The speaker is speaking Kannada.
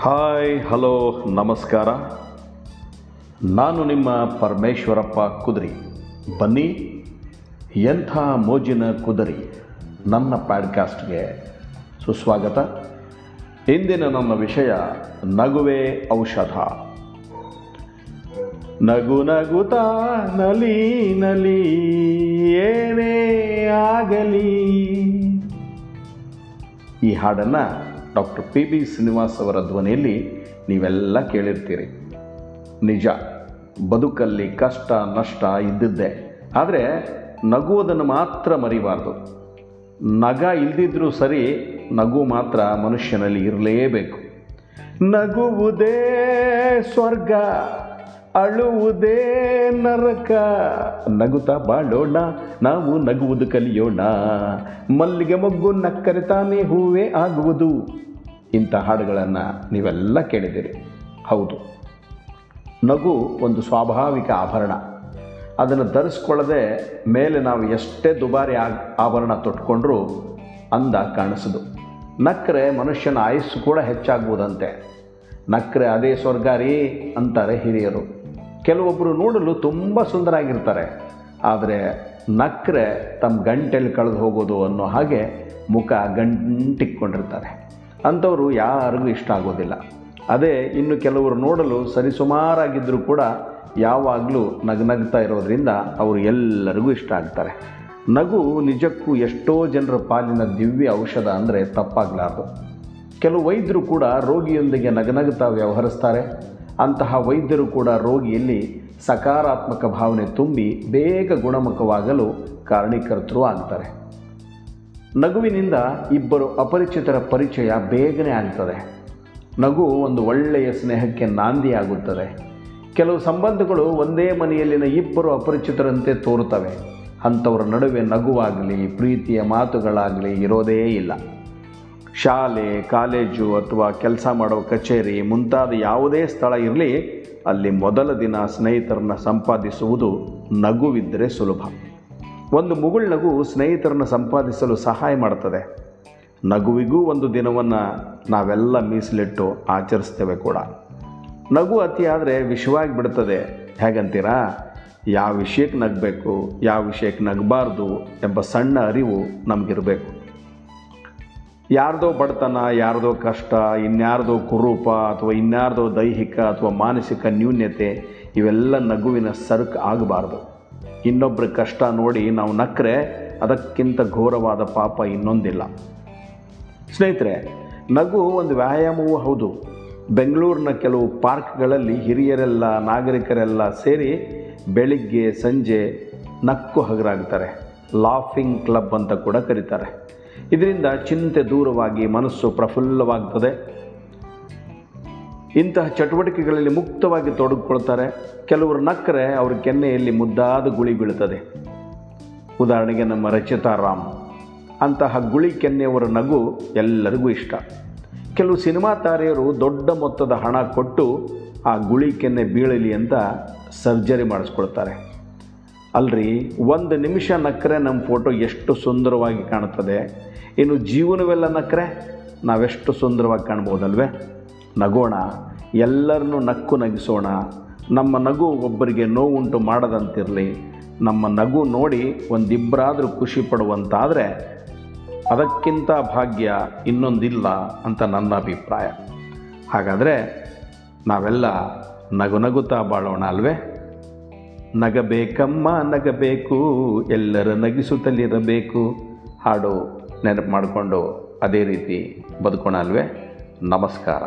ಹಾಯ್, ಹಲೋ, ನಮಸ್ಕಾರ. ನಾನು ನಿಮ್ಮ ಪರಮೇಶ್ವರಪ್ಪ ಕುದುರಿ. ಬನ್ನಿ, ಎಂಥ ಮೋಜಿನ ಕುದುರಿ ನನ್ನ ಪ್ಯಾಡ್ಕಾಸ್ಟ್ಗೆ ಸುಸ್ವಾಗತ. ಇಂದಿನ ನನ್ನ ವಿಷಯ, ನಗುವೇ ಔಷಧ. ನಗು ನಗುತ ನಲಿ ನಲಿ, ಏನೇ ಆಗಲಿ. ಈ ಹಾಡನ್ನು ಡಾಕ್ಟರ್ ಪಿ ಬಿ ಶ್ರೀನಿವಾಸ್ ಅವರ ಧ್ವನಿಯಲ್ಲಿ ನೀವೆಲ್ಲ ಕೇಳಿರ್ತೀರಿ. ನಿಜ, ಬದುಕಲ್ಲಿ ಕಷ್ಟ, ನಷ್ಟ ಇದ್ದಿದ್ದೆ. ಆದರೆ ನಗುವುದನ್ನು ಮಾತ್ರ ಮರಿಬಾರ್ದು. ನಗ ಇಲ್ದಿದ್ರೂ ಸರಿ ನಗು ಮಾತ್ರ ಮನುಷ್ಯನಲ್ಲಿ ಇರಲೇಬೇಕು. ನಗುವುದೇ ಸ್ವರ್ಗ. ಅಳುವುದೇ ನರಕ. ನಗುತ್ತಾ ಬಾಳೋಣ, ನಾವು ನಗುವುದು ಕಲಿಯೋಣ. ಮಲ್ಲಿಗೆ ಮೊಗ್ಗು ನಕ್ಕರೆ ತಾನೇ ಹೂವೇ ಆಗುವುದು. ಇಂಥ ಹಾಡುಗಳನ್ನು ನೀವೆಲ್ಲ ಕೇಳಿದಿರಿ ಹೌದು. ನಗು ಒಂದು ಸ್ವಾಭಾವಿಕ ಆಭರಣ. ಅದನ್ನು ಧರಿಸ್ಕೊಳ್ಳದೆ ಮೇಲೆ ನಾವು ಎಷ್ಟೇ ದುಬಾರಿ ಆಭರಣ ತೊಟ್ಕೊಂಡ್ರೂ ಅಂದ ಕಾಣಿಸದು. ನಕ್ಕರೆ ಮನುಷ್ಯನ ಆಯಸ್ಸು ಕೂಡ ಹೆಚ್ಚಾಗುವುದಂತೆ ನಕ್ಕರೆ ಅದೇ ಸ್ವರ್ಗ ರೀ ಅಂತಾರೆ ಹಿರಿಯರು. ಕೆಲವೊಬ್ಬರು ನೋಡಲು ತುಂಬ ಸುಂದರಾಗಿರ್ತಾರೆ. ಆದರೆ ನಕ್ರೆ ತಮ್ಮ ಗಂಟೆಲ್ಲಿ ಕಳೆದು ಹೋಗೋದು ಅನ್ನೋ ಹಾಗೆ ಮುಖ ಗಂಟಿಕ್ಕೊಂಡಿರ್ತಾರೆ ಅಂಥವರು ಯಾರಿಗೂ ಇಷ್ಟ ಆಗೋದಿಲ್ಲ. ಅದೇ ಇನ್ನು ಕೆಲವರು ನೋಡಲು ಸರಿಸುಮಾರಾಗಿದ್ದರೂ ಕೂಡ ಯಾವಾಗಲೂ ನಗನಗ್ತಾ ಇರೋದರಿಂದ ಅವರು ಎಲ್ಲರಿಗೂ ಇಷ್ಟ ಆಗ್ತಾರೆ. ನಗು ನಿಜಕ್ಕೂ ಎಷ್ಟೋ ಜನರ ಪಾಲಿನ ದಿವ್ಯ ಔಷಧ ಅಂದರೆ ತಪ್ಪಾಗಲಾರ್ದು. ಕೆಲವು ವೈದ್ಯರು ಕೂಡ ರೋಗಿಯೊಂದಿಗೆ ನಗನಗುತ್ತಾ ವ್ಯವಹರಿಸ್ತಾರೆ. ಅಂತಹ ವೈದ್ಯರು ಕೂಡ ರೋಗಿಯಲ್ಲಿ ಸಕಾರಾತ್ಮಕ ಭಾವನೆ ತುಂಬಿ ಬೇಗ ಗುಣಮುಖವಾಗಲು ಕಾರಣೀಕರ್ತರು ಆಗ್ತಾರೆ. ನಗುವಿನಿಂದ ಇಬ್ಬರು ಅಪರಿಚಿತರ ಪರಿಚಯ ಬೇಗನೆ ಆಗ್ತದೆ. ನಗು ಒಂದು ಒಳ್ಳೆಯ ಸ್ನೇಹಕ್ಕೆ ನಾಂದಿಯಾಗುತ್ತದೆ. ಕೆಲವು ಸಂಬಂಧಗಳು ಒಂದೇ ಮನೆಯಲ್ಲಿನ ಇಬ್ಬರು ಅಪರಿಚಿತರಂತೆ ತೋರುತ್ತವೆ. ಅಂಥವರ ನಡುವೆ ನಗುವಾಗಲಿ, ಪ್ರೀತಿಯ ಮಾತುಗಳಾಗಲಿ ಇರೋದೇ ಇಲ್ಲ. ಶಾಲೆ, ಕಾಲೇಜು ಅಥವಾ ಕೆಲಸ ಮಾಡೋ ಕಚೇರಿ ಮುಂತಾದ ಯಾವುದೇ ಸ್ಥಳ ಇರಲಿ, ಅಲ್ಲಿ ಮೊದಲ ದಿನ ಸ್ನೇಹಿತರನ್ನು ಸಂಪಾದಿಸುವುದು ನಗುವಿದ್ದರೆ ಸುಲಭ. ಒಂದು ಮುಗುಳ್ ನಗು ಸ್ನೇಹಿತರನ್ನು ಸಂಪಾದಿಸಲು ಸಹಾಯ ಮಾಡ್ತದೆ. ನಗುವಿಗೂ ಒಂದು ದಿನವನ್ನು ನಾವೆಲ್ಲ ಮೀಸಲಿಟ್ಟು ಆಚರಿಸ್ತೇವೆ ಕೂಡ. ನಗು ಅತಿಯಾದರೆ ವಿಷವಾಗಿ ಬಿಡ್ತದೆ. ಹೇಗಂತೀರಾ? ಯಾವ ವಿಷಯಕ್ಕೆ ನಗಬೇಕು, ಯಾವ ವಿಷಯಕ್ಕೆ ನಗಬಾರ್ದು ಎಂಬ ಸಣ್ಣ ಅರಿವು ನಮಗಿರಬೇಕು. ಯಾರ್ದೋ ಬಡತನ, ಯಾರ್ದೋ ಕಷ್ಟ, ಇನ್ಯಾರ್ದೋ ಕುರೂಪ ಅಥವಾ ಇನ್ಯಾರ್ದೋ ದೈಹಿಕ ಅಥವಾ ಮಾನಸಿಕ ನ್ಯೂನ್ಯತೆ, ಇವೆಲ್ಲ ನಗುವಿನ ಸರಕು ಆಗಬಾರ್ದು. ಇನ್ನೊಬ್ಬರ ಕಷ್ಟ ನೋಡಿ ನಾವು ನಕ್ಕರೆ ಅದಕ್ಕಿಂತ ಘೋರವಾದ ಪಾಪ ಇನ್ನೊಂದಿಲ್ಲ. ಸ್ನೇಹಿತರೆ, ನಗು ಒಂದು ವ್ಯಾಯಾಮವೂ ಹೌದು. ಬೆಂಗಳೂರಿನ ಕೆಲವು ಪಾರ್ಕ್ಗಳಲ್ಲಿ ಹಿರಿಯರೆಲ್ಲ, ನಾಗರಿಕರೆಲ್ಲ ಸೇರಿ ಬೆಳಿಗ್ಗೆ, ಸಂಜೆ ನಕ್ಕು ಹಗರಾಗ್ತಾರೆ. ಲಾಫಿಂಗ್ ಕ್ಲಬ್ ಅಂತ ಕೂಡ ಕರೀತಾರೆ. ಇದರಿಂದ ಚಿಂತೆ ದೂರವಾಗಿ ಮನಸ್ಸು ಪ್ರಫುಲ್ಲವಾಗ್ತದೆ. ಇಂತಹ ಚಟುವಟಿಕೆಗಳಲ್ಲಿ ಮುಕ್ತವಾಗಿ ತೊಡಗಿಕೊಳ್ತಾರೆ. ಕೆಲವರು ನಕ್ಕರೆ ಅವ್ರ ಕೆನ್ನೆಯಲ್ಲಿ ಮುದ್ದಾದ ಗುಳಿ ಬೀಳ್ತದೆ. ಉದಾಹರಣೆಗೆ ನಮ್ಮ ರಚಿತಾ ರಾಮ್. ಅಂತಹ ಗುಳಿ ಕೆನ್ನೆಯವರ ನಗು ಎಲ್ಲರಿಗೂ ಇಷ್ಟ. ಕೆಲವು ಸಿನಿಮಾ ತಾರೆಯರು ದೊಡ್ಡ ಮೊತ್ತದ ಹಣ ಕೊಟ್ಟು ಆ ಗುಳಿ ಕೆನ್ನೆ ಬೀಳಲಿ ಅಂತ ಸರ್ಜರಿ ಮಾಡಿಸ್ಕೊಳ್ತಾರೆ. ಅಲ್ರಿ, ಒಂದು ನಿಮಿಷ ನಕ್ಕರೆ ನಮ್ಮ ಫೋಟೋ ಎಷ್ಟು ಸುಂದರವಾಗಿ ಕಾಣುತ್ತದೆ ಇನ್ನು ಜೀವನವೆಲ್ಲ ನಕ್ಕರೆ ನಾವೆಷ್ಟು ಸುಂದರವಾಗಿ ಕಾಣ್ಬೋದಲ್ವೇ? ನಗೋಣ, ಎಲ್ಲರನ್ನೂ ನಕ್ಕು ನಗಿಸೋಣ. ನಮ್ಮ ನಗು ಒಬ್ಬರಿಗೆ ನೋವುಂಟು ಮಾಡದಂತಿರಲಿ. ನಮ್ಮ ನಗು ನೋಡಿ ಒಂದಿಬ್ಬರಾದರೂ ಖುಷಿ ಪಡುವಂತಾದರೆ ಅದಕ್ಕಿಂತ ಭಾಗ್ಯ ಇನ್ನೊಂದಿಲ್ಲ ಅಂತ ನನ್ನ ಅಭಿಪ್ರಾಯ. ಹಾಗಾದರೆ ನಾವೆಲ್ಲ ನಗು ನಗುತ್ತಾ ಬಾಳೋಣ ಅಲ್ವೇ? ನಗಬೇಕಮ್ಮ ನಗಬೇಕು ಎಲ್ಲರ ನಗಿಸುತ್ತಲಿರಬೇಕು. ಹಾಡು ನೆನಪು ಮಾಡಿಕೊಂಡು ಅದೇ ರೀತಿ ಬದುಕೋಣ ಅಲ್ವೇ? ನಮಸ್ಕಾರ.